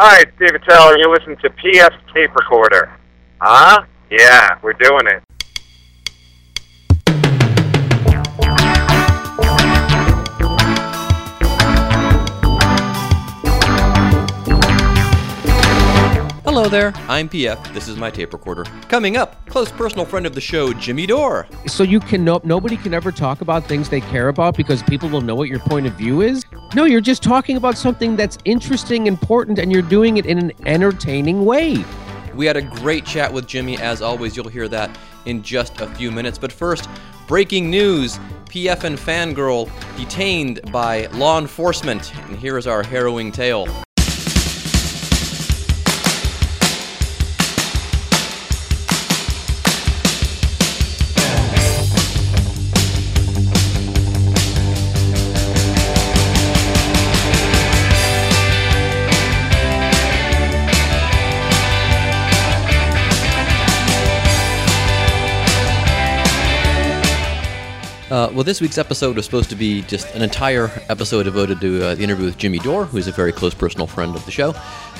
Hi, it's David Taylor. You listen to PF Tape Recorder. Huh? Yeah, we're doing it. Hello there, I'm PF. This is my tape recorder. Coming up, close personal friend of the show, Jimmy Dore. So you can no, nobody can ever talk about things they care about because people will know what your point of view is. No, you're just talking about something that's interesting, important, and you're doing it in an entertaining way. We had a great chat with Jimmy. As always, you'll hear that in just a few minutes. But first, breaking news PF and Fangirl detained by law enforcement. And here is our harrowing tale. Uh, well, this week's episode was supposed to be just an entire episode devoted to uh, the interview with Jimmy Dore, who's a very close personal friend of the show.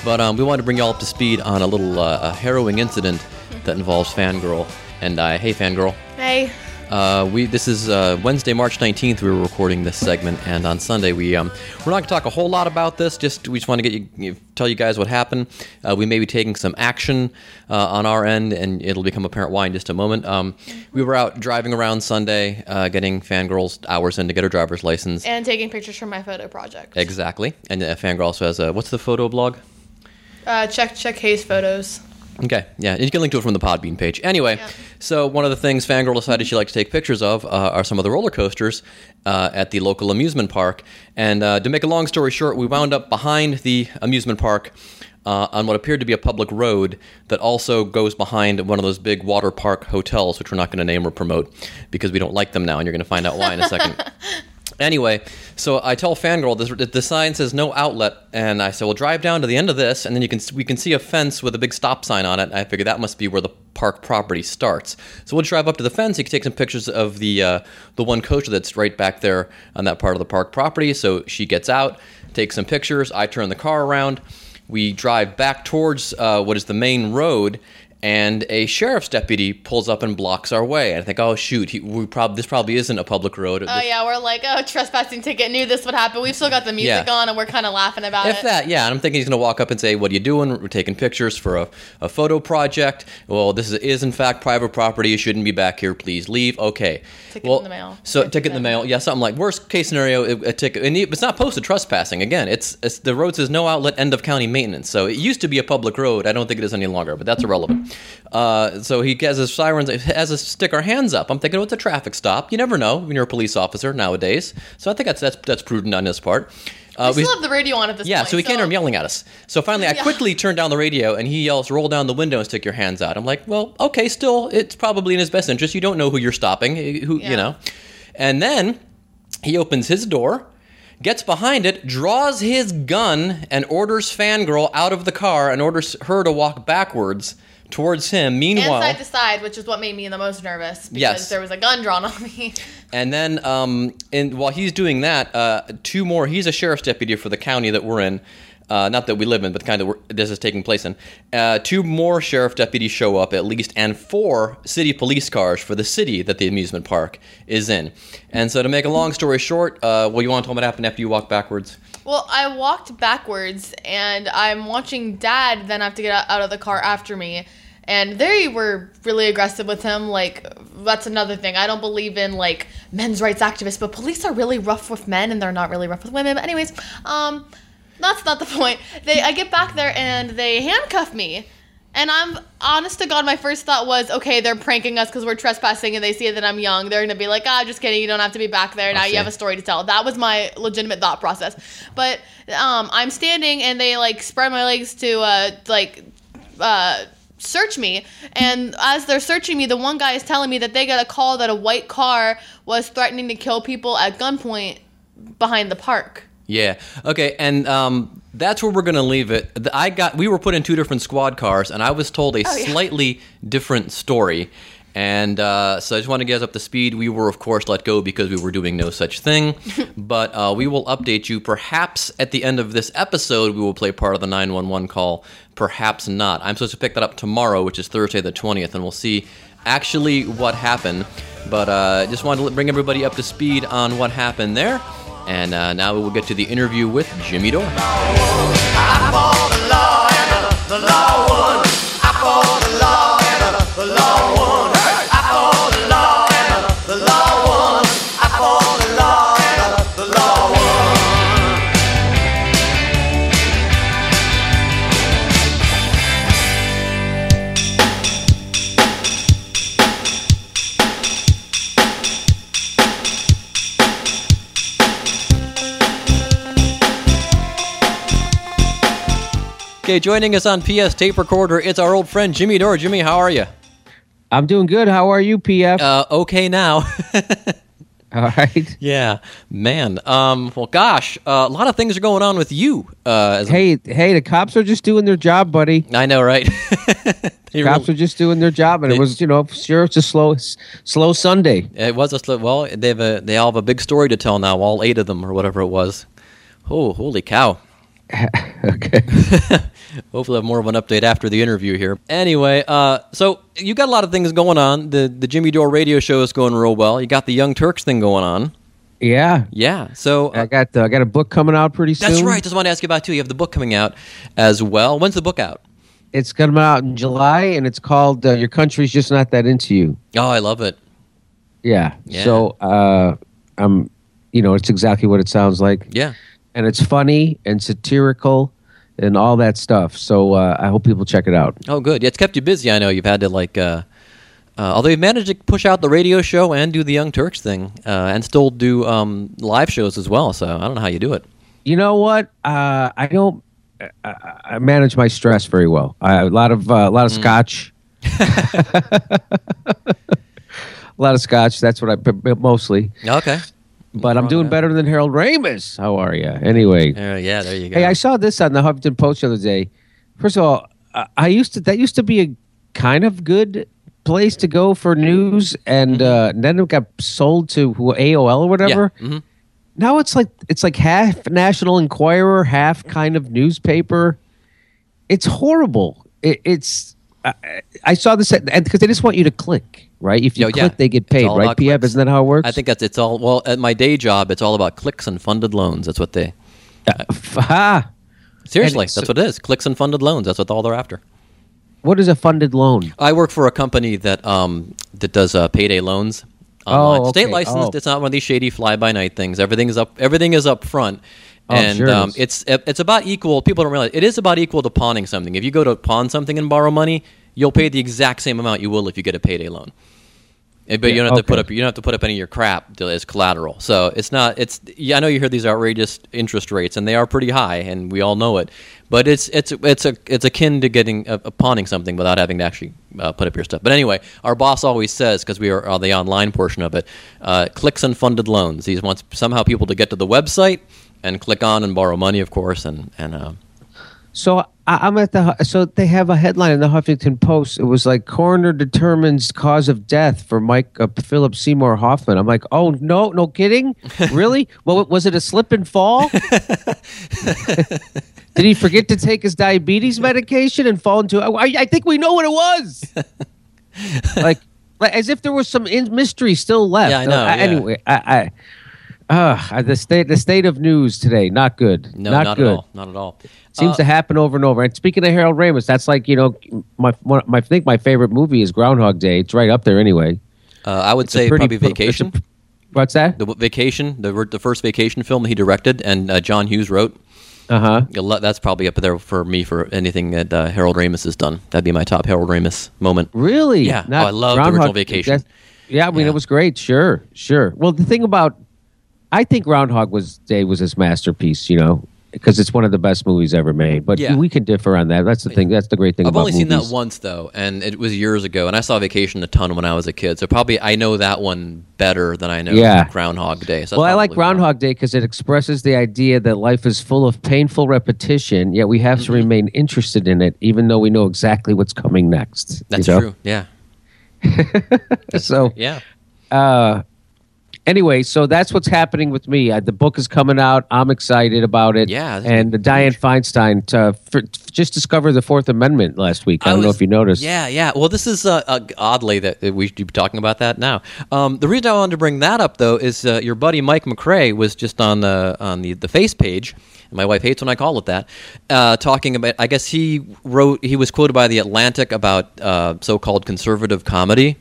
But um, we wanted to bring you all up to speed on a little uh, a harrowing incident that involves Fangirl and. Hey, Fangirl. Hey. Uh, we this is uh, Wednesday, March nineteenth. We were recording this segment, and on Sunday we um, we're not going to talk a whole lot about this. Just we just want to get you, tell you guys what happened. Uh, we may be taking some action uh, on our end, and it'll become apparent why in just a moment. Um, we were out driving around Sunday, uh, getting fangirls hours in to get her driver's license. And taking pictures from my photo project. Exactly, and uh, fangirl also has a what's the photo blog? Uh, check check Hayes photos. Okay, yeah, you can link to it from the Podbean page. Anyway, Yeah. So one of the things Fangirl decided she liked to take pictures of uh, are some of the roller coasters uh, at the local amusement park. And uh, to make a long story short, we wound up behind the amusement park uh, on what appeared to be a public road that also goes behind one of those big water park hotels, which we're not going to name or promote because we don't like them now, and you're going to find out why in a second. Anyway, so I tell Fangirl this, the sign says no outlet, and I said, "Well, drive down to the end of this, and then you can we can see a fence with a big stop sign on it." And I figure that must be where the park property starts. So we'll drive up to the fence. You can take some pictures of the uh, the one coaster that's right back there on that part of the park property. So she gets out, takes some pictures. I turn the car around. We drive back towards uh, what is the main road, and a sheriff's deputy pulls up and blocks our way. And I think, oh shoot, he, we prob- this probably isn't a public road. Oh yeah, we're like, oh, trespassing ticket. Knew this would happen. We've still got the music Yeah. on, and we're kind of laughing about If it. that, yeah. And I'm thinking he's going to walk up and say, "What are you doing? We're taking pictures for a, a photo project. Well, this is, is in fact private property. You shouldn't be back here. Please leave." Okay. Ticket well, in the mail. So Ticket ticket in the mail. Yeah, something like worst case scenario, a, a ticket. And it's not posted trespassing. Again, it's, it's the road says no outlet. End of county maintenance. So it used to be a public road. I don't think it is any longer, but that's irrelevant. Uh, so he has his sirens, has us stick our hands up. I'm thinking, well, it's a traffic stop. You never know when you're a police officer nowadays. So I think that's that's that's prudent on his part. Uh, we still have the radio on at this yeah, point. Yeah, so he can't hear him yelling at us. So finally, I Yeah. quickly turn down the radio, and he yells, "Roll down the window and stick your hands out." I'm like, "Well, okay, still, it's probably in his best interest. You don't know who you're stopping, eh, who Yeah. you know." And then he opens his door, gets behind it, draws his gun, and orders Fangirl out of the car and orders her to walk backwards towards him. Meanwhile, And side to side, which is what made me the most nervous because Yes. there was a gun drawn on me. And then, um, and while he's doing that, uh, two more. He's a sheriff's deputy for the county that we're in. Uh, not that we live in, but the kind that this is taking place in. Uh, two more sheriff deputies show up at least, and four city police cars for the city that the amusement park is in. And so, to make a long story short, uh, well, you want to tell me what happened after you walk backwards? Well, I walked backwards and I'm watching dad then I have to get out of the car after me. And they were really aggressive with him. Like, that's another thing. I don't believe in, like, men's rights activists, but police are really rough with men and they're not really rough with women. But, anyways, um, that's not the point. They, I get back there and they handcuff me. And I'm honest to God, my first thought was, okay, they're pranking us because we're trespassing and they see that I'm young. They're gonna be like, ah, just kidding, you don't have to be back there. Now you have a story to tell. That was my legitimate thought process. But um, I'm standing and they like spread my legs to uh, like uh, search me. And as they're searching me, the one guy is telling me that they got a call that a white car was threatening to kill people at gunpoint behind the park. Yeah. Okay. And um, that's where we're going to leave it. The- I got we were put in two different squad cars, and I was told a Oh, yeah. slightly different story. And uh, so I just want to get us up to speed. We were, of course, let go because we were doing no such thing. but uh, we will update you. Perhaps at the end of this episode, we will play part of the 911 call. Perhaps not. I'm supposed to pick that up tomorrow, which is Thursday the 20th, and we'll see actually what happened. But uh, just wanted to bring everybody up to speed on what happened there. And uh, now we will get to the interview with Jimmy Dore. Okay, joining us on PF Tape Recorder, it's our old friend Jimmy Dore. Jimmy, how are you? I'm doing good. How are you, PF? Uh, okay now. All right. yeah, man. Um, well, gosh, uh, a lot of things are going on with you. Uh, Hey, hey, the cops are just doing their job, buddy. I know, right? Cops really- are just doing their job, and They- it was, you know, sure, it's a slow, slow Sunday. It was a slow. Well, they have a they all have a big story to tell now. All eight of them, or whatever it was. Oh, holy cow! okay. Hopefully, I have more of an update after the interview here. Anyway, uh, so you got a lot of things going on. The the Jimmy Dore radio show is going real well. You got the Young Turks thing going on. Yeah, Yeah. So uh, I got uh, I got a book coming out pretty soon. that's right. I just want to ask you about too. You have the book coming out as well. When's the book out? It's coming out in July, and it's called uh, "Your Country's Just Not That Into You." Oh, I love it. Yeah. Yeah. So, uh, I'm, you know, it's exactly what it sounds like, Yeah. And it's funny and satirical, and all that stuff. So, uh, I hope people check it out. Oh, good. Yeah, it's kept you busy. I know you've had to like. Uh, uh, although you've managed to push out the radio show and do the Young Turks thing, uh, and still do um, live shows as well. So I don't know how you do it. You know what? Uh, I don't. I, I manage my stress very well. I, a lot of uh, a lot of Mm. scotch. a lot of scotch. That's what I mostly. Okay. But I'm doing that. better than Harold Ramis. How are you? Anyway. Uh, yeah, there you go. Hey, I saw this on the Huffington Post the other day. First of all, I- I used to that used to be a kind of good place to go for news, and uh, then it got sold to who- AOL or whatever. Yeah. mhm. Now it's like it's like half National Enquirer, half kind of newspaper. It's horrible. It, it's I, I saw this because they just want you to click, right? If you Yo, click, yeah. they get paid, right? PF, isn't that how it works? I think that's it's all. Well, at my day job, it's all about clicks and funded loans. That's what they. ah, Seriously, it's- that's what it is. Clicks and funded loans. That's what all they're after. what is a funded loan? I work for a company that um that does uh, payday loans. Online. Oh, State licensed. Oh. It's not one of these shady fly by night things. Everything is up. Everything is up front. Oh, and sure um, it's it's about equal. People don't realize it is about equal to pawning something. If you go to pawn something and borrow money, you'll pay the exact same amount you will if you get a payday loan. Eh, But you don't have to put up you don't have to put up any of your crap as collateral. So it's not it's yeah I know you hear these outrageous interest rates and they are pretty high and we all know it. But it's it's it's a it's akin to getting uh, uh, pawning something without having to actually uh, put up your stuff. But anyway, our boss always says because we are on the online portion of it, uh, clicks and funded loans. He wants somehow people to get to the website and click on and borrow money, of course, and and uh, So I, I'm at the so they have a headline in the Huffington Post. It was like coroner determines cause of death for Mike uh, Philip Seymour Hoffman. I'm like, oh no, no kidding, really? well, was it a slip and fall? Did he forget to take his diabetes medication and fall into? I, I think we know what it was. like, like as if there was some in- mystery still left. Yeah, I know, Uh, yeah. Anyway, I. I uh, the state the state of news today not good no, not, not, good at all, not at all. Seems Uh, to happen over and over. And speaking of Harold Ramis, that's like you know my, my I think my favorite movie is Groundhog Day. It's right up there anyway. uh, I would a say pretty probably Vacation. a- What's that? The Vacation, the the first Vacation film he directed and uh, John Hughes wrote. Uh huh. That's probably up there for me for anything that uh, Harold Ramis has done. That'd be my top Harold Ramis moment. Really? Yeah. Oh, I love the original Vacation. Yeah, I mean Yeah. it was great. Sure, sure. Well, the thing about I think Groundhog was Day was his masterpiece. You know, because it's one of the best movies ever made. But Yeah. we can differ on that. That's the thing. That's the great thing about it. I've only seen that once though, and it was years ago. And I saw Vacation a ton when I was a kid, so probably I know that one better than I know Yeah. Groundhog Day. So well, I like. Groundhog Day because it expresses the idea that life is full of painful repetition, yet we have Mm-hmm. to remain interested in it, even though we know exactly what's coming next. you That's know? true. Yeah. so Yeah. uh anyway so that's what's happening with me uh, the book is coming out i'm excited about it Yeah, and is Dianne Feinstein uh, for, just discovered the fourth amendment last week i, I don't know if you noticed Yeah, yeah. Well, this is uh, uh, oddly that we should be talking about that now. Um, the reason I wanted to bring that up, though, is uh, your buddy Mike McRae was just on the on the, the face page. and My wife hates when I call it that. Uh, talking about, I guess he wrote, he was quoted by the Atlantic about uh, so-called conservative comedy.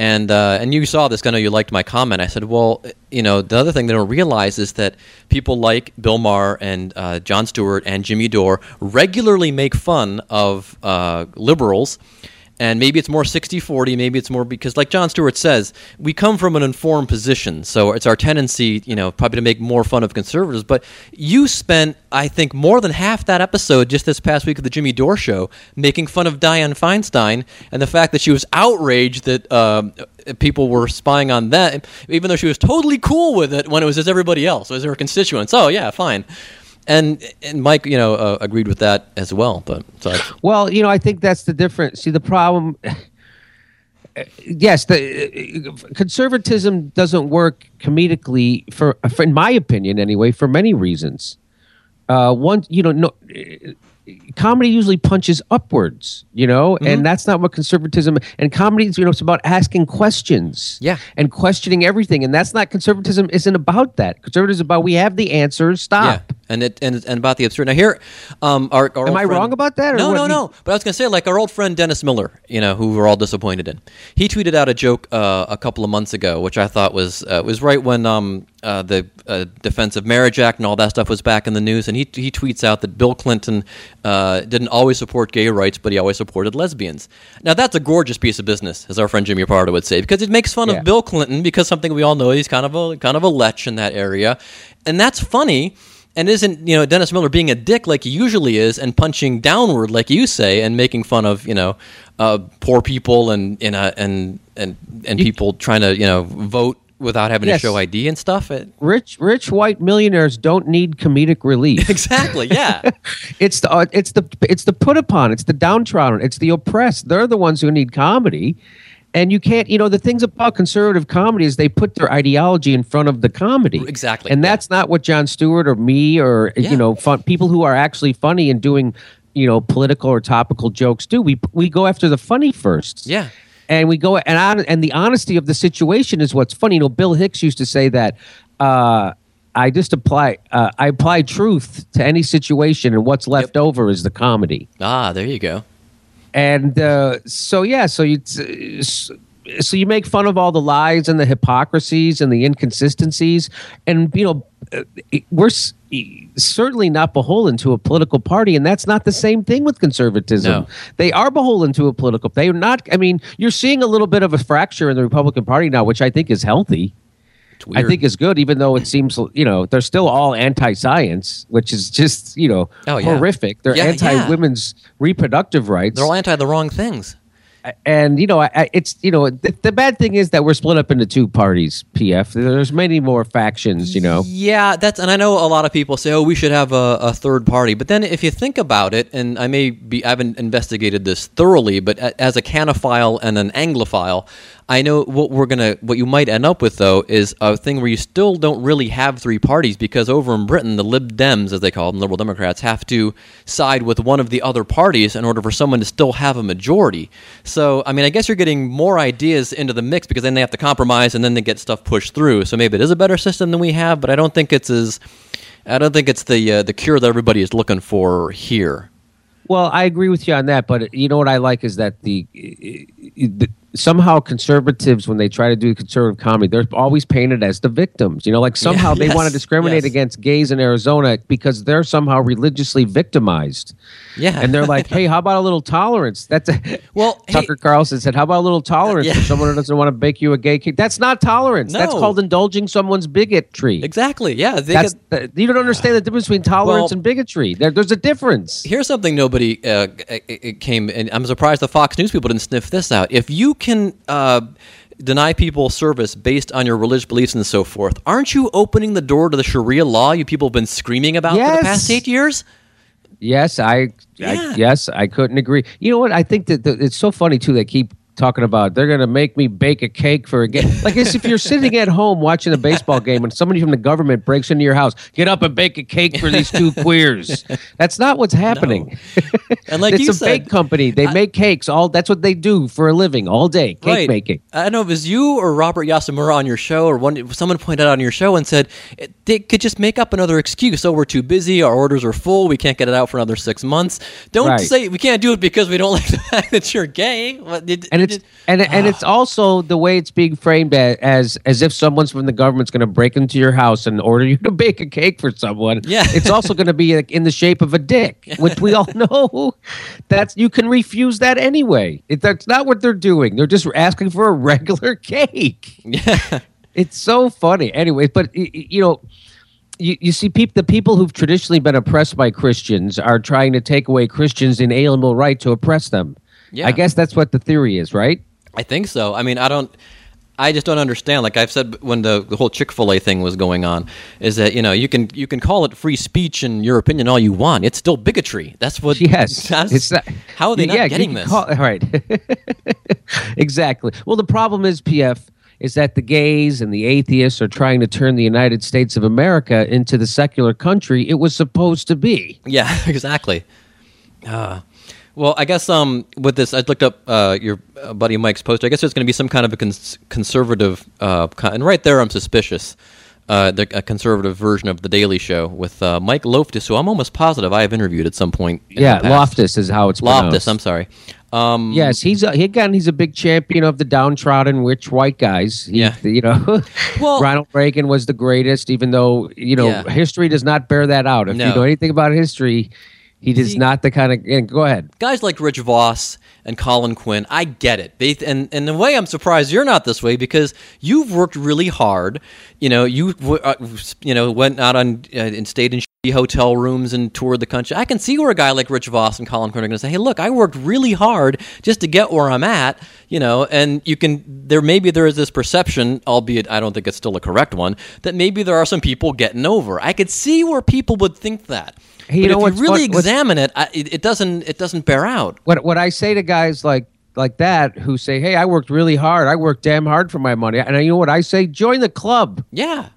And uh, and you saw this. I know you liked my comment. I said, well, you know, the other thing they don't realize is that people like Bill Maher and uh, Jon Stewart and Jimmy Dore regularly make fun of uh, liberals. And maybe it's more 60 40, maybe it's more because, like Jon Stewart says, we come from an informed position. So it's our tendency, you know, probably to make more fun of conservatives. But you spent, I think, more than half that episode just this past week of the Jimmy Dore show making fun of Dianne Feinstein and the fact that she was outraged that um, people were spying on that, even though she was totally cool with it when it was just everybody else. It was her constituents. Oh, yeah, fine. And and Mike, you know, uh, agreed with that as well. But so Well, you know, I think that's the difference. See, the problem. Yes, the uh, conservatism doesn't work comedically for, for, in my opinion, anyway, for many reasons. Uh, one, you know, no, comedy usually punches upwards, you know, and that's not what conservatism and comedy is. You know, it's about asking questions, Yeah. and questioning everything, and that's not conservatism. Isn't about that. Conservatism is about we have the answers. Stop. Yeah, and it and, and about the absurd. Now here, um, our, our Am I friend- wrong about that, or no, no, you- no. But I was going to say, like our old friend Dennis Miller, you know, who we're all disappointed in. He tweeted out a joke uh, a couple of months ago, which I thought was uh, was right when um, uh, the uh, Defense of Marriage Act and all that stuff was back in the news. And he he tweets out that Bill Clinton uh, didn't always support gay rights, but he always supported lesbians. Now that's a gorgeous piece of business, as our friend Jimmy Pardo would say, because it makes fun Yeah. of Bill Clinton because something we all know he's kind of a kind of a lech in that area, and that's funny and isn't you know Dennis Miller being a dick like he usually is and punching downward like you say and making fun of you know uh, poor people and you know, and and and people trying to you know vote without having Yes. to show ID and stuff. It, Rich, rich white millionaires don't need comedic relief. exactly. Yeah. It's the uh, it's the it's the put upon. It's the downtrodden. It's the oppressed. They're the ones who need comedy, and you can't. You know the things about conservative comedy is they put their ideology in front of the comedy. Exactly, and yeah. that's not what Jon Stewart or me or Yeah. you know fun, people who are actually funny and doing you know political or topical jokes do. We we go after the funny first. Yeah. And we go and on, and the honesty of the situation is what's funny. You know, Bill Hicks used to say that. Uh, I just apply. Uh, I apply truth to any situation, and what's left over is the comedy. Ah, there you go. And uh, so, yeah, so you so you make fun of all the lies and the hypocrisies and the inconsistencies, and you know uh, we're certainly not beholden to a political party, and that's not the same thing with conservatism. No. They are beholden to a political. They are not. I mean, you're seeing a little bit of a fracture in the Republican Party now, which I think is healthy. I think is good, even though it seems you know they're still all anti-science, which is just you know Oh, yeah. horrific. They're Yeah, yeah. anti-women's reproductive rights, they're all anti the wrong things. And you know I, I, it's you know the, the bad thing is that we're split up into two parties. PF, there's many more factions. You know, Yeah, that's and I know a lot of people say, "Oh, we should have a, a third party." But then, if you think about it, and I may be, I haven't investigated this thoroughly, but as a canophile and an Anglophile, I know what we're gonna, what you might end up with though, is a thing where you still don't really have three parties because over in Britain, the Lib Dems, as they call them, Liberal Democrats, have to side with one of the other parties in order for someone to still have a majority. So, I mean, I guess you're getting more ideas into the mix because then they have to compromise and then they get stuff pushed through. So maybe it is a better system than we have, but I don't think it's as, I don't think it's the uh, the cure that everybody is looking for here. Well, I agree with you on that, but you know what I like is that the, the somehow conservatives when they try to do conservative comedy, they're always painted as the victims. You know, like somehow they yes, want to discriminate yes. against gays in Arizona because they're somehow religiously victimized. Yeah. And they're like, "Hey, how about a little tolerance?" That's a, Well, hey- Tucker Carlson said, "How about a little tolerance Yeah. for someone who doesn't want to bake you a gay cake?" That's not tolerance. That's called indulging someone's bigotry. Exactly. Yeah. They That's get, you don't understand the difference between tolerance Well- and bigotry. There, there's a difference. Here's something nobody uh, it, it came, and I'm surprised the Fox News people didn't sniff this out. If you can uh, deny people service based on your religious beliefs and so forth, aren't you opening the door to the Sharia law you people have been screaming about for the past eight years? Yes, I, Yeah. I yes, I couldn't agree. You know what? I think that the, it's so funny too. They keep talking about they're going to make me bake a cake for a game. Like as if you're sitting at home watching a baseball game and somebody from the government breaks into your house, get up and bake a cake for these two queers. That's not what's happening. And like it's you a said, bake company. They make cakes all. That's what they do for a living all day. Cake right. making. I don't know if it was you or Robert Yasamura on your show, or one someone pointed out on your show and said they could just make up another excuse. Oh, we're too busy, our orders are full, we can't get it out for another six months. Don't Right. say we can't do it because we don't like the fact that you're gay. What, did- and it's and and it's also the way it's being framed as as if someone's from the government's going to break into your house and order you to bake a cake for someone. Yeah. it's also going to be like, in the shape of a dick, which we all know. That's you can refuse that anyway. It, that's not what they're doing. They're just asking for a regular cake. yeah. It's so funny. Anyway, but you know. You, you see, peop, the people who've traditionally been oppressed by Christians are trying to take away Christians' inalienable right to oppress them. Yeah. I guess that's what the theory is, right? I think so. I mean, I don't. I just don't understand. Like I've said when the, the whole Chick Fil A thing was going on, is that you know you can you can call it free speech and your opinion all you want. It's still bigotry. That's what. Yes, That's, it's not, how are they yeah, you getting this? call- all right, exactly. Well, the problem is, PF, is that the gays and the atheists are trying to turn the United States of America into the secular country it was supposed to be. Yeah, exactly. Uh, well, I guess um, with this, I looked up uh, your uh, buddy Mike's poster. I guess there's going to be some kind of a cons- conservative, uh, con- and right there, I'm suspicious. Uh, the, a conservative version of the Daily Show with uh, Mike Loftus, who I'm almost positive I have interviewed at some point. in Yeah, the past. Loftus is how it's Loftus. pronounced. I'm sorry. Um, Yes, he's a, he, again he's a big champion of the downtrodden rich white guys. He- Yeah. you know, Well- Ronald Reagan was the greatest, even though you know Yeah. history does not bear that out. If No. you know anything about history, he is See- not the kind of. Go ahead. guys like Rich Voss and Colin Quinn, I get it. They, and, and in a way, I'm surprised you're not this way because you've worked really hard. You know, you uh, you know went out on uh, and stayed in hotel rooms and toured the country. I can see where a guy like Rich Voss and Colin Quinn are going to say, "Hey, look, I worked really hard just to get where I'm at." You know, and you can there maybe there is this perception, albeit I don't think it's still a correct one, that maybe there are some people getting over. I could see where people would think that. Hey, you but know if you really what's- examine it, I, it, it doesn't it doesn't bear out. what what I say to guys like like that who say, "Hey, I worked really hard. I worked damn hard for my money." And you know what I say? Join the club. Yeah.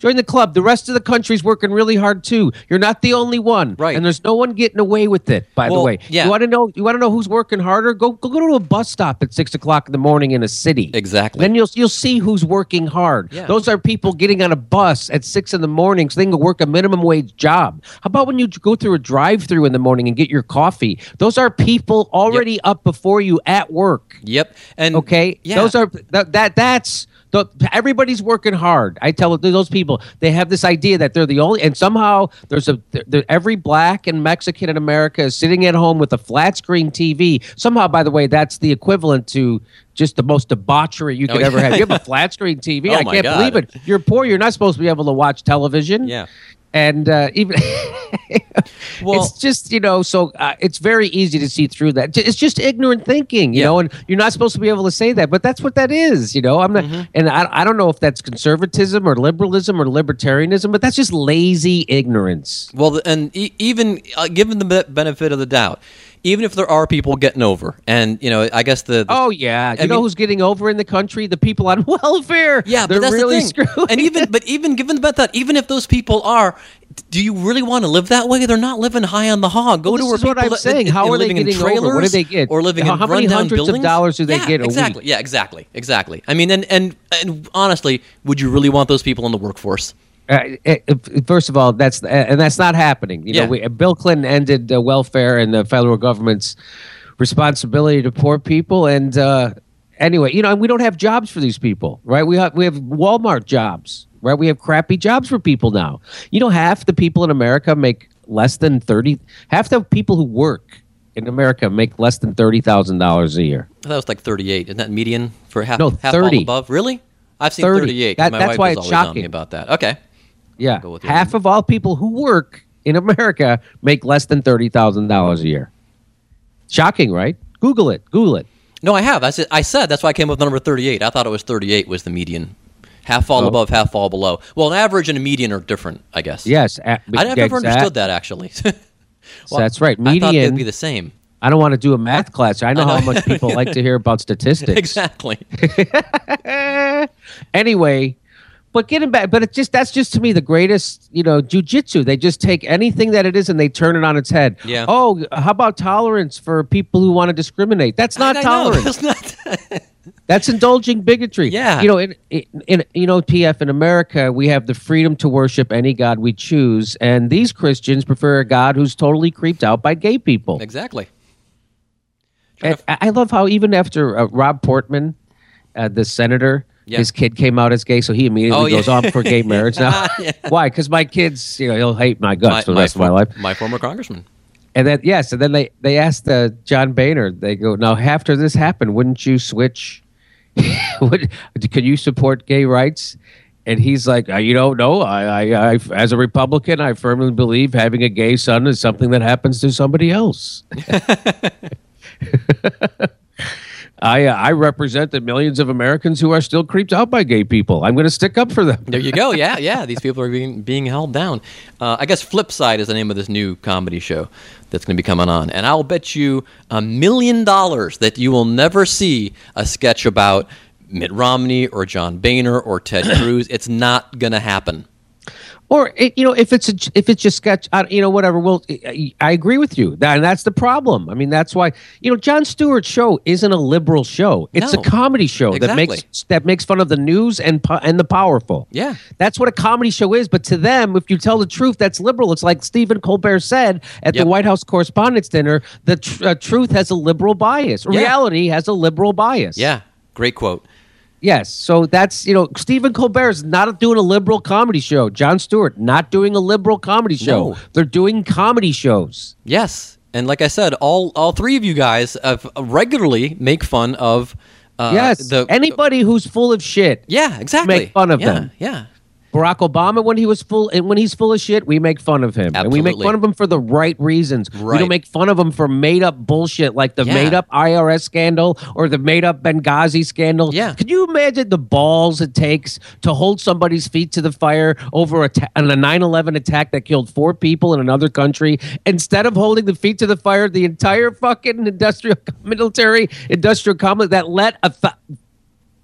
Join the club. The rest of the country's working really hard too. You're not the only one, Right. And there's no one getting away with it. By Well, the way, yeah. You want to know? You want to know who's working harder? Go go go to a bus stop at six o'clock in the morning in a city. Exactly. Then you'll you'll see who's working hard. Yeah. Those are people getting on a bus at six in the morning so they can work a minimum wage job. How about when you go through a drive-through in the morning and get your coffee? Those are people already up before you at work. Yep. And Okay, yeah. those are that, that that's the, everybody's working hard. I tell those people they have this idea that they're the only, and somehow there's a there, every black and Mexican in America is sitting at home with a flat screen TV. Somehow, by the way, that's the equivalent to just the most debauchery you oh, could Oh, ever yeah. have. You have a flat screen TV. Oh, I can't God. believe it. You're poor. You're not supposed to be able to watch television. Yeah. And uh, even Well- it's just you know, so uh, it's very easy to see through that. It's just ignorant thinking, you Yeah. know, and you're not supposed to be able to say that, but that's what that is, you know. I'm not, Mm-hmm. and I, I don't know if that's conservatism or liberalism or libertarianism, but that's just lazy ignorance. Well, and e- even uh, given the benefit of the doubt, even if there are people getting over, and you know, I guess the, the Oh yeah, you I know mean- who's getting over in the country? The people on welfare. yeah, they're but that's really the thing. screwed. And even, but even given the that, even if those people are, do you really want to live that way? They're not living high on the hog. Go Well, to where what I'm saying. in- How in are they living in getting over? What do they get? Or living How- in how many hundreds of dollars do they Yeah, get a week? exactly. Yeah, exactly, exactly. I mean, and, and and honestly, would you really want those people in the workforce? Uh, it- it- first of all, that's and that's not happening. You Yeah. know, we, Bill Clinton ended uh, welfare and the federal government's responsibility to poor people. And uh, anyway, you know, and we don't have jobs for these people, right? We have we have Walmart jobs, right? We have crappy jobs for people now. You know, half the people in America make less than thirty. Half the people who work in America make less than thirty thousand dollars a year. That was like 38. Isn't that median for half? No, half all 30. above. Really? I've seen 30. 38. 'cause That- my that's wife why was it's always on me shocking. about that. Okay. Yeah, half of all people who work in America make less than thirty thousand dollars a year. Shocking, right? Google it. Google it. No, I have. I said, I said that's why I came up with number 38. I thought it was 38 was the median. Half fall Oh. above, half fall below. Well, an average and a median are different, I guess. Yes, a- I never exact- understood that actually. So that's right. I thought they'd Median. be the same. I don't want to do a math class. I know, I know. how much people like to hear about statistics. Exactly. anyway, but getting back, but it just that's just to me the greatest, you know, jujitsu. They just take anything that it is and they turn it on its head. Yeah. Oh, how about tolerance for people who want to discriminate? That's not I know, tolerance. not- That's indulging bigotry. Yeah. You know, in, in, in you know, PF in America, we have the freedom to worship any god we choose, and these Christians prefer a god who's totally creeped out by gay people. exactly. I I love how even after uh, Rob Portman, uh, the senator, Yeah. his kid came out as gay, so he immediately Oh, yeah. goes on for gay marriage now. Yeah. Why? Because my kids, you know, he'll hate my guts for the rest of my life. My former congressman. And then yes, and then they they asked uh, John Boehner. They go now after this happened, wouldn't you switch? Would, could you support gay rights? And he's like, uh, you don't know. I, I, I, as a Republican, I firmly believe having a gay son is something that happens to somebody else. I, uh, I represent the millions of Americans who are still creeped out by gay people. I'm going to stick up for them. There you go. Yeah, yeah. These people are being being held down. Uh, I guess Flipside is the name of this new comedy show that's going to be coming on, and I'll bet you a million dollars that you will never see a sketch about Mitt Romney or John Boehner or Ted Cruz. It's not going to happen. Or it, you know, if it's a, if it's just sketch, you know, whatever. Well, I, I agree with you. That, and that's the problem. I mean, that's why you know, Jon Stewart's show isn't a liberal show. It's No. a comedy show that makes that makes fun of the news and and the powerful. Yeah. that's what a comedy show is. But to them, if you tell the truth, that's liberal. It's like Stephen Colbert said at Yep. the White House Correspondents' Dinner: the tr- uh, truth has a liberal bias. Yeah. Reality has a liberal bias. Yeah, great quote. Yes. So that's, you know, Stephen Colbert is not doing a liberal comedy show. Jon Stewart, not doing a liberal comedy show. No. They're doing comedy shows. Yes, and like I said, all all three of you guys regularly make fun of. Uh, yes. the Anybody who's full of shit. Yeah, exactly. make fun of yeah, them. Yeah, Barack Obama, when he was full and when he's full of shit, we make fun of him. And we make fun of him for the right reasons. We don't make fun of him for made up bullshit like the Yeah. made up IRS scandal or the made up Benghazi scandal. Yeah. Can you imagine the balls it takes to hold somebody's feet to the fire over a ta- on a 9/11 attack that killed four people in another country instead of holding the feet to the fire the entire fucking industrial military industrial complex that let a th-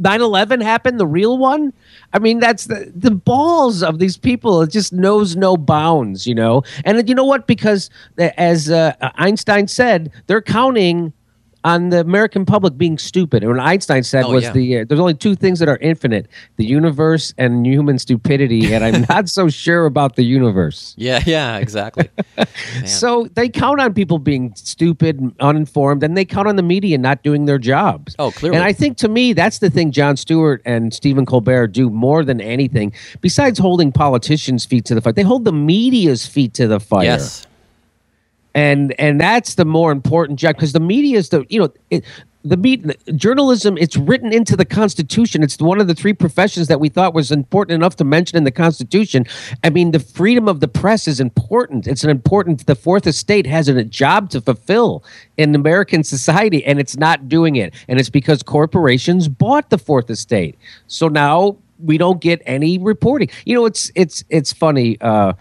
9-11 happened the real one? I mean that's the, the balls of these people. It just knows no bounds you know? And you know what? Because as uh, einstein said they're counting on the american public being stupid and what einstein said Oh, was yeah. the uh, there's only two things that are infinite the universe and human stupidity and i'm not so sure about the universe yeah, yeah, exactly. So they count on people being stupid, and uninformed, and they count on the media not doing their jobs. Oh, clearly. And I think to me, that's the thing Jon Stewart and Stephen Colbert do more than anything. Besides holding politicians' feet to the fire, they hold the media's feet to the fire yes, and and that's the more important job because the media is the you know it, the me- journalism it's written into the constitution. It's one of the three professions that we thought was important enough to mention in the constitution. I mean the freedom of the press is important. It's an important the fourth estate has a job to fulfill in american society and it's not doing it. And it's because corporations bought the fourth estate. So now we don't get any reporting. You know it's it's it's funny uh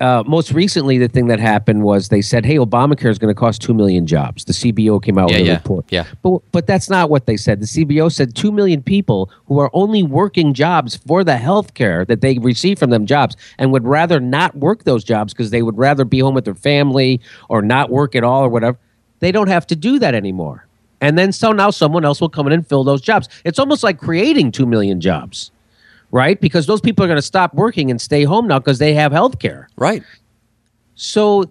uh, most recently, the thing that happened was they said, "Hey, Obamacare is going to cost two million jobs." The CBO came out Yeah, with a yeah, report. yeah. but but that's not what they said. The CBO said two million people who are only working jobs for the health care that they receive from them jobs and would rather not work those jobs because they would rather be home with their family or not work at all or whatever. They don't have to do that anymore. And then so now someone else will come in and fill those jobs. It's almost like creating two million jobs, right? Because those people are going to stop working and stay home now because they have health care. right. So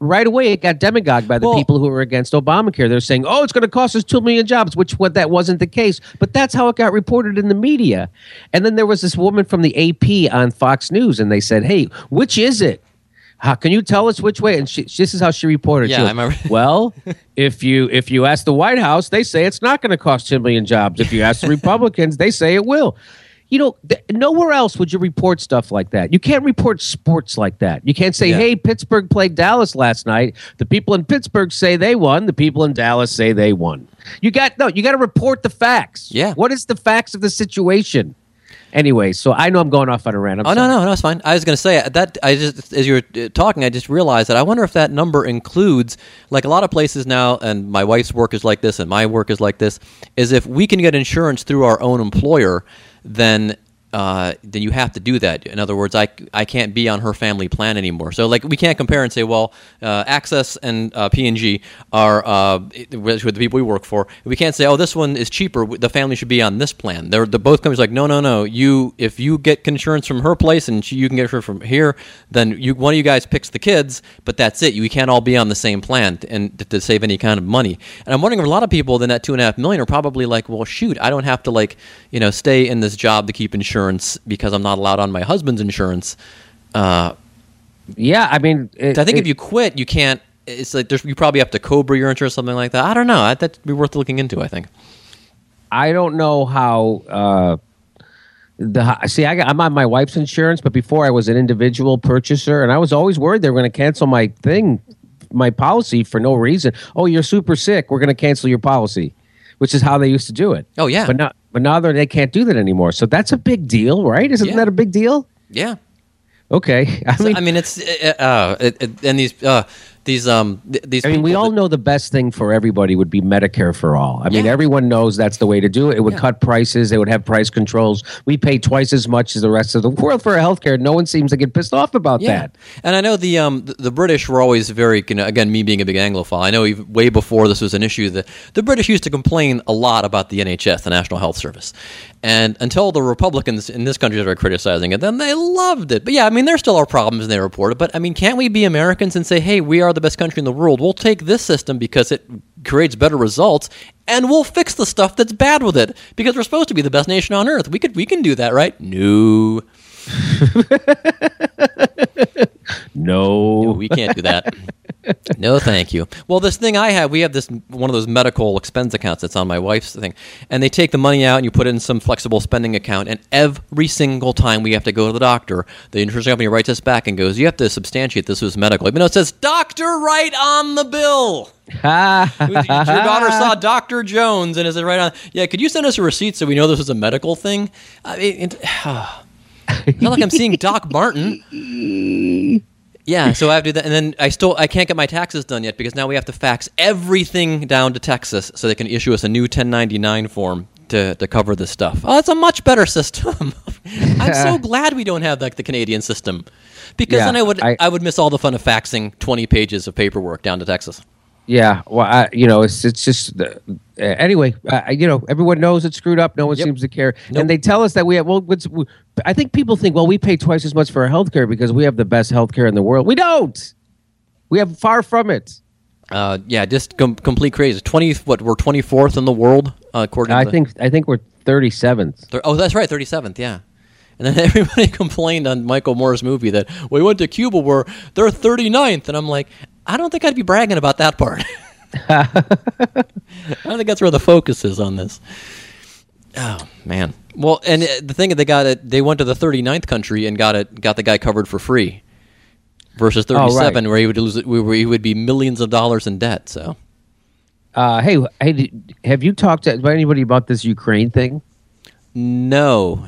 right away it got demagogued by the Well- people who were against Obamacare. They're saying, "Oh, it's going to cost us 2 million jobs," which what that wasn't the case, but that's how it got reported in the media. And then there was this woman from the AP on Fox News and they said, "Hey, which is it?" How can you tell us which way? And she, this is how she reported. She Yeah, I remember. well, if you if you ask the White House, they say it's not going to cost 10 million jobs. If you ask the Republicans, they say it will. You know, th- nowhere else would you report stuff like that. You can't report sports like that. You can't say, Yeah. "Hey, Pittsburgh played Dallas last night. The people in Pittsburgh say they won. The people in Dallas say they won." You got no. You got to report the facts. Yeah. What is the facts of the situation? Anyway, so I know I'm going off on a rant. I'm Oh no, sorry. no, no, it's fine. I was going to say that I just as you were uh, talking, I just realized that I wonder if that number includes like a lot of places now, and my wife's work is like this, and my work is like this. Is if we can get insurance through our own employer, then. Uh, then you have to do that. In other words, I, I can't be on her family plan anymore. So like we can't compare and say, well, uh, Access and uh, P&G are uh, which are the people we work for. We can't say, oh, this one is cheaper. The family should be on this plan. They're the both companies like, no, no, no. You if you get insurance from her place and she, you can get it from here, then you one of you guys picks the kids, but that's it. You can't all be on the same plan t- and to, to save any kind of money. And I'm wondering if a lot of people then that two and a half million are probably like, well, shoot, I don't have to like you know stay in this job to keep insurance because I'm not allowed on my husband's insurance. Uh, Yeah, I mean, it, I think it- if you quit, you can't. It's like there's, you probably have to Cobra your insurance, or something like that. I don't know. That'd be worth looking into. I think. I don't know how. Uh, the see, I got, I'm on my wife's insurance, but before I was an individual purchaser, and I was always worried they were going to cancel my thing, my policy for no reason. Oh, you're super sick. We're going to cancel your policy, which is how they used to do it. Oh, yeah. but now, but now they're- can't do that anymore. So that's a big deal, right? Isn't Yeah. that a big deal? Yeah. Okay, I So, mean, I mean, it's uh, uh, it, it, and these uh, these um th- these. I mean, we all that- know the best thing for everybody would be Medicare for all. I mean, everyone knows that's the way to do it. It would Yeah. cut prices. It would have price controls. We pay twice as much as the rest of the world for healthcare. No one seems to get pissed off about Yeah, that. and I know the um the, the British were always very you know, again me being a big Anglophile. I know way before this was an issue that the British used to complain a lot about the NHS, the National Health Service, and until the Republicans in this country started criticizing it, then they loved it. But yeah, I mean there still are problems and they report it. But I mean, can't we be Americans and say, hey, we are the best country in the world? We'll take this system because it creates better results, and we'll fix the stuff that's bad with it because we're supposed to be the best nation on earth. We could we can do that, right? No. No. we can't do that. no, thank you. Well, this thing I have, we have this one of those medical expense accounts that's on my wife's thing, and they take the money out and you put it in some flexible spending account, and every single time we have to go to the doctor, the insurance company writes us back and goes, "You have to substantiate this was medical," even though it says "doctor" right on the bill. Your daughter saw Doctor Jones, and is it right on? Yeah, could you send us a receipt so we know this was a medical thing? I mean, it, it's ah. Not like I'm seeing Doc Martin. Yeah, so I have to do that, and then I still I can't get my taxes done yet because now we have to fax everything down to Texas so they can issue us a new 1099 form to, to cover this stuff. Oh, it's a much better system. I'm so glad we don't have like the Canadian system because Yeah, then I would I- I, would miss all the fun of faxing 20 pages of paperwork down to Texas. Yeah, well, I, you know, it's it's just uh, anyway. Uh, you know, everyone knows it's screwed up. No one Yep. seems to care, Nope. and they tell us that we have. Well, what's, I think people think, well, we pay twice as much for our health care because we have the best health care in the world. We don't. We have far from it. Uh, yeah, just com- complete crazy. 20 what we're 24th in the world uh, according I to the- think I think we're thirty seventh. Thir- Oh, that's right, 37th, yeah. And then everybody complained on Michael Moore's movie that we went to Cuba where they're 39th. And I'm like, I don't think I'd be bragging about that part. I don't think that's where the focus is on this. Oh, man. Well, and uh, the thing that they got it, they went to the 39th country and got it, got the guy covered for free versus Oh, right. 37 where he would lose it, where he would be millions of dollars in debt. So, Uh, hey, hey, have you talked to anybody about this Ukraine thing? no.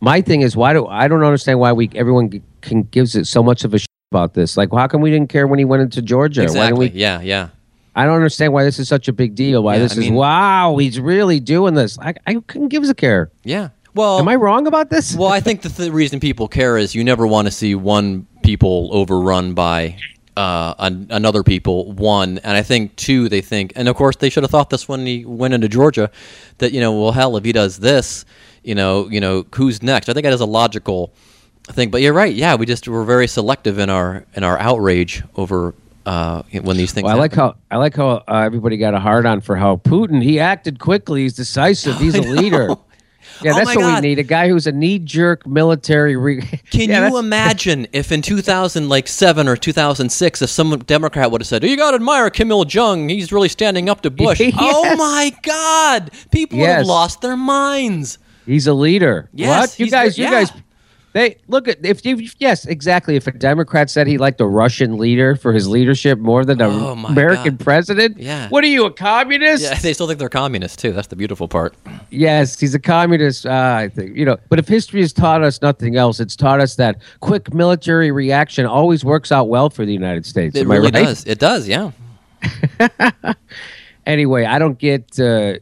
My thing is, why do I don't understand why we everyone can gives it so much of a shit about this? Like, how come we didn't care when he went into Georgia? Exactly. we? yeah, yeah. I don't understand why this is such a big deal. Why Yeah, this I is mean- wow, he's really doing this. I I couldn't give a care. Yeah. Well, Am I wrong about this? well, I think the th- reason people care is you never want to see one people overrun by uh, an- another people. One, and I think two, they think, and of course they should have thought this when he went into Georgia, that you know, well, hell, if he does this, you know, you know, who's next? I think that is a logical thing. But you're right. Yeah, we just were very selective in our in our outrage over uh, when these things. Well, I like how I like how uh, everybody got a hard on for how Putin he acted quickly. He's decisive. He's a leader. Yeah, Oh that's what God. we need. A guy who's a knee jerk military. Re- Can Yeah, you imagine if in 2000, like seven or 2006, if some Democrat would have said, oh, "You got to admire Kim Il Jung. He's really standing up to Bush." Yes. Oh my God! People would have lost their minds. He's a leader. Yes, what you guys? You yeah. guys? They look at if you yes exactly if a Democrat said he liked a Russian leader for his leadership more than an Oh, American God. president. Yeah. What are you a communist? Yeah, they still think they're communists too. That's the beautiful part. Yes, he's a communist. Uh, I think you know. But if history has taught us nothing else, it's taught us that quick military reaction always works out well for the United States. It Am really right? does. It does. Yeah. Anyway, I don't get. Uh,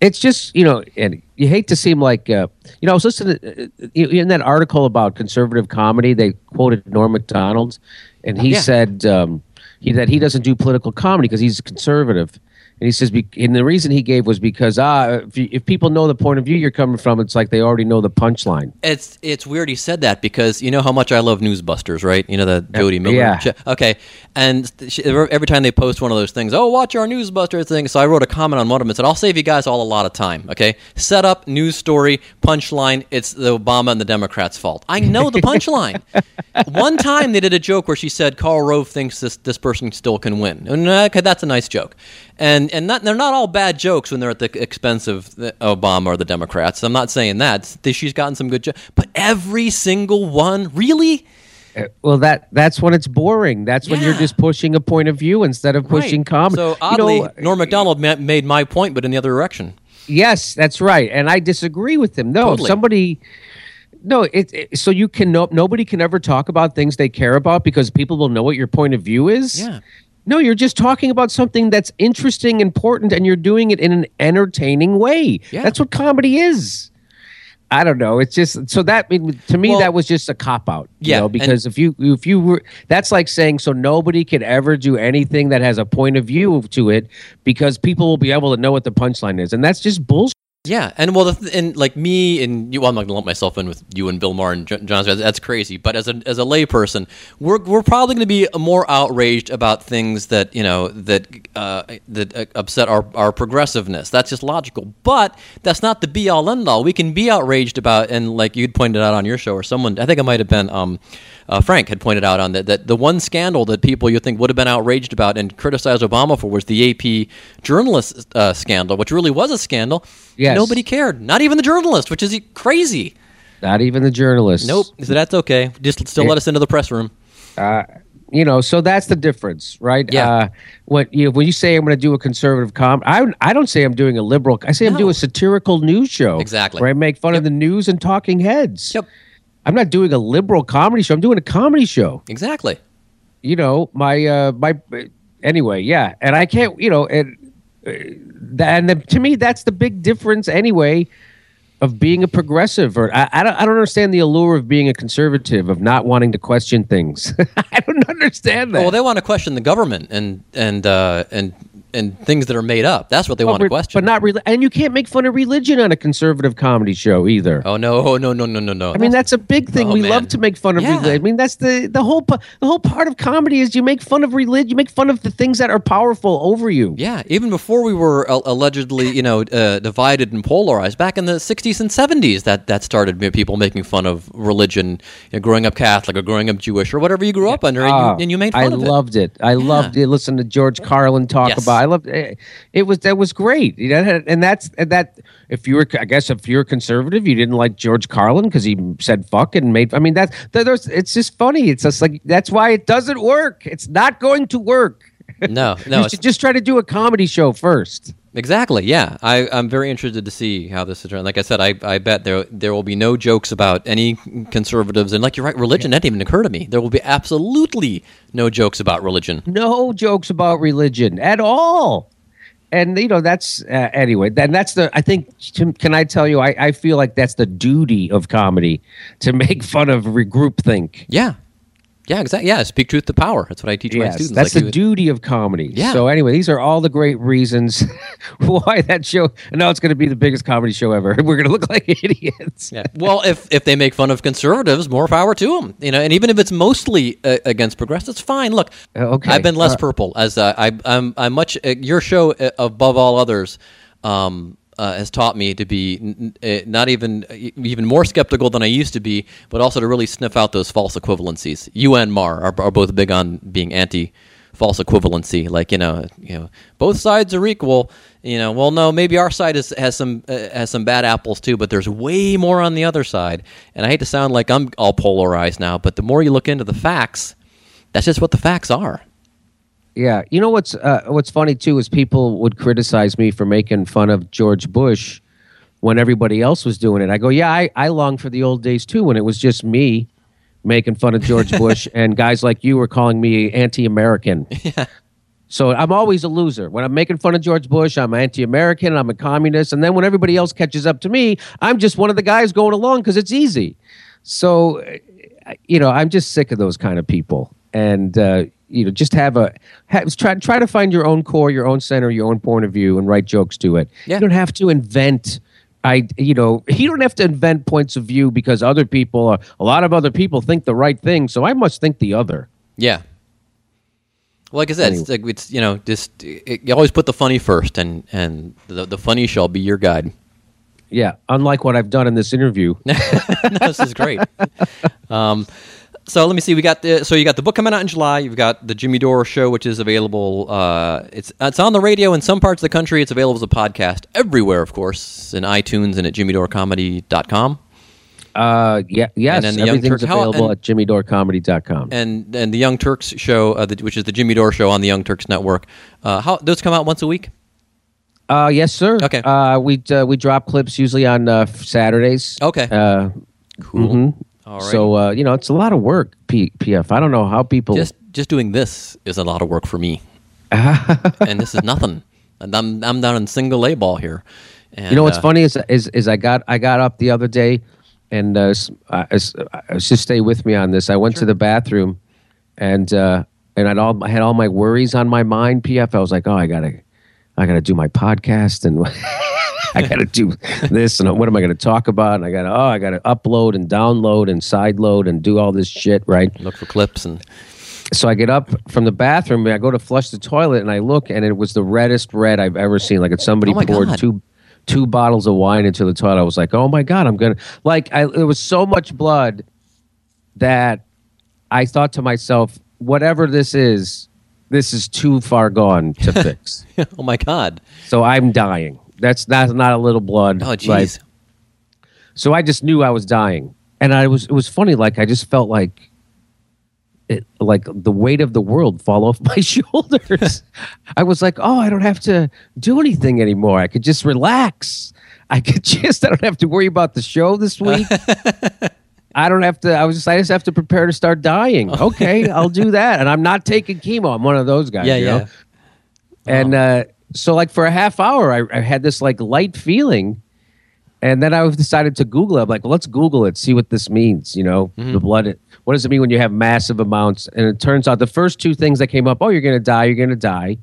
it's just you know, and you hate to seem like uh, you know. I was listening to, uh, in that article about conservative comedy. They quoted Norm Macdonald, and he Yeah. said um, he, that he doesn't do political comedy because he's conservative. And he says, and the reason he gave was because ah, if, you, if people know the point of view you're coming from, it's like they already know the punchline. It's it's weird he said that because you know how much I love Newsbusters, right? You know the Jodi Miller. yeah. Okay, and she, every time they post one of those things, oh, watch our Newsbuster thing. So I wrote a comment on one of them and said, I'll save you guys all a lot of time. Okay, set up news story punchline. It's the Obama and the Democrats' fault. I know the punchline. one time they did a joke where she said Karl Rove thinks this this person still can win, and uh, okay, that's a nice joke. And and not, they're not all bad jokes when they're at the expense of the Obama or the Democrats. I'm not saying that. She's gotten some good jokes, but every single one, really. Uh, Well, that that's when it's boring. That's when you're just pushing a point of view instead of pushing Right. comedy. So You oddly, know, Norm Macdonald ma- made my point, but in the other direction. Yes, that's right, and I disagree with him. No, Totally. somebody. No, it, it- so you can no, nobody can ever talk about things they care about because people will know what your point of view is. Yeah. No, you're just talking about something that's interesting, important, and you're doing it in an entertaining way. Yeah. That's what comedy is. I don't know. It's just so that to me Well- that was just a cop out. You Yeah, know, and- because if you if you were that's like saying so nobody could ever do anything that has a point of view to it because people will be able to know what the punchline is, and that's just bullshit. Yeah, and well, th- and like me and you, well, I'm not gonna lump myself in with you and Bill Maher and John. That's crazy. But as a as a layperson, we're we're probably going to be more outraged about things that you know that uh, that uh, upset our our progressiveness. That's just logical. But that's not the be all end all. We can be outraged about, and like you'd pointed out on your show, or someone I think it might have been um, uh, Frank had pointed out on that that the one scandal that people you think would have been outraged about and criticized Obama for was the AP journalist uh, scandal, which really was a scandal. Yes. Nobody cared. Not even the journalist, which is crazy. Not even the journalist. Nope. So that's okay. Just still let us into the press room. you know so that's the difference right Yeah. uh what you when you say i'm going to do a conservative com i i don't say i'm doing a liberal i say i'm doing a satirical news show Exactly. where i make fun of the news and talking heads Yep. i'm not doing a liberal comedy show i'm doing a comedy show Exactly. you know my uh my anyway yeah and i can't you know and uh, and the, to me that's the big difference anyway of being a progressive or I, I don't I don't understand the allure of being a conservative of not wanting to question things. I don't understand that. Well, they want to question the government and and uh, and and things that are made up. That's what they want to question. But not really. And you can't make fun of religion on a conservative comedy show either. oh no, no, no, no, no, no. I mean, that's a big thing. Oh, we man. love to make fun of Yeah. religion. I mean, that's the the whole the whole part of comedy is you make fun of religion. You make fun of the things that are powerful over you. Yeah, even before we were allegedly, you know, uh, divided and polarized, back in the '60s and '70s, that that started people making fun of religion, you know, growing up Catholic or growing up Jewish or whatever you grew up under, and, Ah, you, and you made fun I of it. loved it. I loved it. Listen to George Carlin talk Yes. about. I loved it. Eh, it was that was great. You know, and that's and that. If you were, I guess, if you're conservative, you didn't like George Carlin because he said "fuck" and made. I mean, that's that, there's. It's just funny. It's just like that's why it doesn't work. It's not going to work. No, no, you should just try to do a comedy show first. Exactly. Yeah, I, I'm very interested to see how this is. Like I said, I, I bet there there will be no jokes about any conservatives, and like you're right, religion that didn't even occur to me. There will be absolutely no jokes about religion. no jokes about religion at all and you know that's uh, anyway then that's the i think can i tell you I, I feel like that's the duty of comedy to make fun of regroup think. Yeah, yeah, exactly. Yeah, speak truth to power. That's what I teach my students. that's like the you- duty of comedy Yeah. so anyway these are all the great reasons why that show and now it's going to be the biggest comedy show ever we're going to look like idiots Yeah. Well, if if they make fun of conservatives, more power to them. You know, and even if it's mostly uh, against progressives, fine. Look, Uh, okay. I've been less Uh, purple as uh, I I'm I'm much uh, your show uh, above all others. Um, uh, has taught me to be n- n- uh, not even uh, even more skeptical than I used to be, but also to really sniff out those false equivalencies. You and Maher are, are both big on being anti false equivalency. Like you know, you know, both sides are equal. You know, well, no, maybe our side is, has some uh, has some bad apples too, but there's way more on the other side. And I hate to sound like I'm all polarized now, but the more you look into the facts, that's just what the facts are. Yeah, you know what's uh, what's funny too is people would criticize me for making fun of George Bush when everybody else was doing it. I go, yeah, I, I long for the old days too when it was just me making fun of George Bush and guys like you were calling me anti-American. Yeah. So I'm always a loser. When I'm making fun of George Bush, I'm anti-American, I'm a communist, and then when everybody else catches up to me, I'm just one of the guys going along because it's easy. So, uh, you know, I'm just sick of those kind of people, and uh, you know, just have a have, try try to find your own core, your own center, your own point of view, and write jokes to it. Yeah. You don't have to invent. I, you know, you don't have to invent points of view because other people, are, a lot of other people think the right thing, so I must think the other. Yeah. Well, like I said, it's, like, it's you know just it, you always put the funny first, and and the the funny shall be your guide. Yeah, unlike what I've done in this interview. no, this is great. um, so let me see. We got the so you got the book coming out in July. You've got the Jimmy Dore show, which is available. Uh, it's it's on the radio in some parts of the country. It's available as a podcast everywhere, of course, in iTunes and at jimmydorecomedy.com. Uh, yeah, yes, then the Young everything's Turk- how- available and- at jimmydorecomedy.com. And and the Young Turks show, uh, the, which is the Jimmy Dore show on the Young Turks Network. Uh, how those come out once a week? Uh, yes, sir. Okay. Uh, we uh, we drop clips usually on uh, Saturdays. Okay. Uh, Cool. So uh, you know, it's a lot of work. P- PF. I don't know how people. just just doing this is a lot of work for me, and this is nothing. And I'm I'm down in single A ball here. And, you know what's uh, funny is, is is I got I got up the other day, and uh, uh, s- uh, just stay with me on this. I went to the bathroom, and uh, and I'd all I had all my worries on my mind. PF. I was like, oh, I gotta I gotta do my podcast and. I got to do this, and what am I going to talk about? And I got to, oh, I got to upload and download and sideload and do all this shit, right? Look for clips and So I get up from the bathroom, and I go to flush the toilet, and I look, and it was the reddest red I've ever seen. Like, it's somebody Oh poured God. two two bottles of wine into the toilet. I was like, oh my god, I'm gonna like. I, there was so much blood that I thought to myself, whatever this is, this is too far gone to fix. oh my god. So I'm dying. That's not not a little blood. Oh Like, jeez. so I just knew I was dying, and I was. It was funny. Like I just felt like, it, like the weight of the world fall off my shoulders. I was like, oh, I don't have to do anything anymore. I could just relax. I could just. I don't have to worry about the show this week. I don't have to. I was just. I just have to prepare to start dying. Okay, I'll do that. And I'm not taking chemo. I'm one of those guys. Yeah, you yeah. know? And uh, so, like for a half hour, I, I had this like light feeling, and then I decided to Google it. I'm like, well, let's Google it, see what this means. You know, mm-hmm. the blood. What does it mean when you have massive amounts? And it turns out the first two things that came up, oh, you're gonna die, you're gonna die,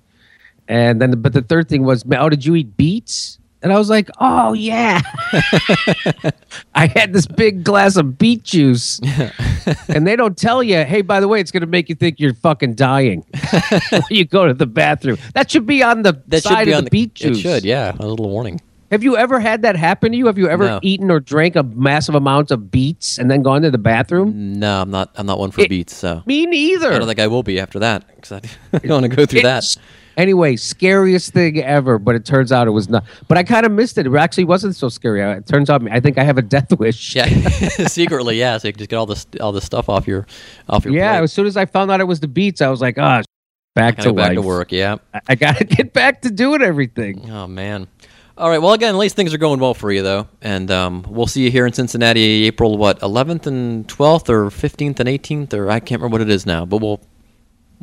and then but the third thing was, oh, did you eat beets? And I was like, oh yeah. I had this big glass of beet juice, and they don't tell you, hey, by the way, it's gonna make you think you're fucking dying when you go to the bathroom. That should be on the That side should be of on the beet juice. It should, yeah. A little warning. Have you ever had that happen to you? Have you ever No. eaten or drank a massive amount of beets and then gone to the bathroom? No, I'm not. I'm not one for It- beets. So Me neither. I don't think I will be after that because I, I don't want to go through that. Anyway, scariest thing ever, but it turns out it was not. But I kind of missed it. It actually wasn't so scary. It turns out I think I have a death wish. Yeah, secretly, yeah. So you can just get all this all this stuff off your off your Yeah, plate. as soon as I found out it was the beets, I was like, ah, back to back life. to work. Yeah. I, I got to get back to doing everything. Oh man. All right. Well, again, at least things are going well for you, though, and um, we'll see you here in Cincinnati, April what, 11th and 12th, or 15th and 18th, or I can't remember what it is now, but we'll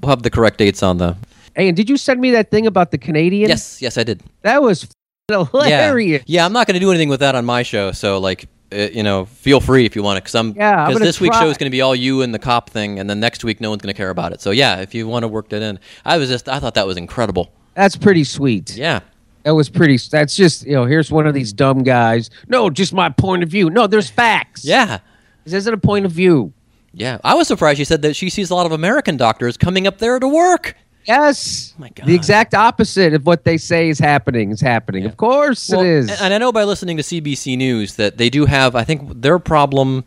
we'll have the correct dates on the. Hey, and did you send me that thing about the Canadian? Yes, yes, I did. That was hilarious. Yeah, yeah. I'm not going to do anything with that on my show, so like. Uh, you know, feel free if you want to, because I'm Yeah, because this week's show is going to be all you and the cop thing, and then next week no one's going to care about it. So yeah, if you want to work that in, I was just I thought that was incredible. That's pretty sweet. Yeah, That was pretty. That's just you know. Here's one of these dumb guys. No, just my point of view. No, there's facts. yeah. this isn't a point of view. Yeah, I was surprised she said that she sees a lot of American doctors coming up there to work. Yes. my God. The exact opposite of what they say is happening is happening. Of course Well, it is. And I know by listening to CBC News that they do have. I think their problem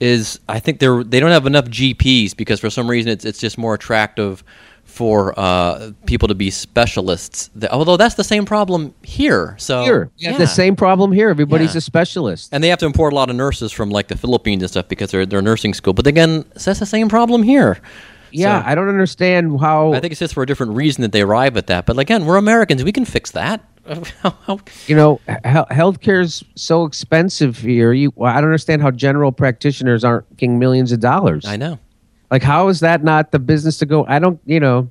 is I think they're they don't have enough GPs because for some reason it's it's just more attractive for uh, people to be specialists. Although that's the same problem here. So Here, have the same problem here. Everybody's Yeah. a specialist. and they have to import a lot of nurses from like the Philippines and stuff because they're they're nursing school. But again, that's the same problem here. Yeah, So- I don't understand how. I think it's just for a different reason that they arrive at that. But again, we're Americans; we can fix that. You know, he- is so expensive here. You, I don't understand how general practitioners aren't getting millions of dollars. I know. Like, how is that not the business to go? I don't, you know,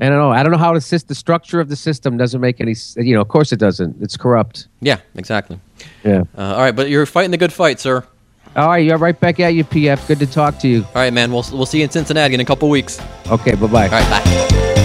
I don't know. I don't know how to assist. The structure of the system doesn't make any. You know, of course it doesn't. It's corrupt. Yeah, exactly. Yeah. Uh, all right, but you're fighting the good fight, sir. All right, you're right back at you, PF. Good to talk to you. All right, man. We'll we'll see you in Cincinnati in a couple weeks. Okay, bye bye. All right, bye.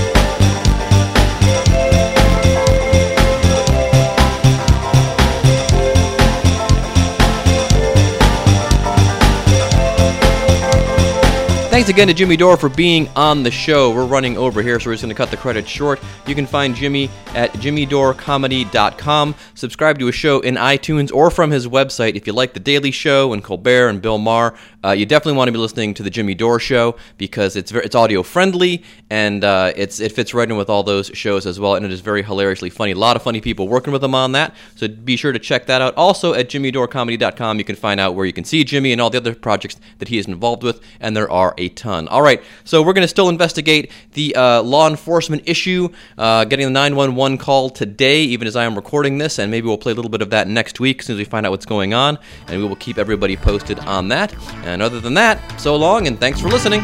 Thanks again to Jimmy Dore for being on the show. We're running over here, so we're just going to cut the credits short. You can find Jimmy at jimmydorecomedy.com. Subscribe to his show in iTunes or from his website. If you like The Daily Show and Colbert and Bill Maher, uh, you definitely want to be listening to The Jimmy Dore Show because it's very, it's audio friendly and uh, it's it fits right in with all those shows as well, and it is very hilariously funny. A lot of funny people working with him on that, so be sure to check that out. Also at jimmydorecomedy.com, you can find out where you can see Jimmy and all the other projects that he is involved with, and there are a ton. All right, so we're going to still investigate the uh, law enforcement issue, uh, getting the 911 call today, even as I am recording this, and maybe we'll play a little bit of that next week as soon as we find out what's going on, and we will keep everybody posted on that. And other than that, so long, and thanks for listening.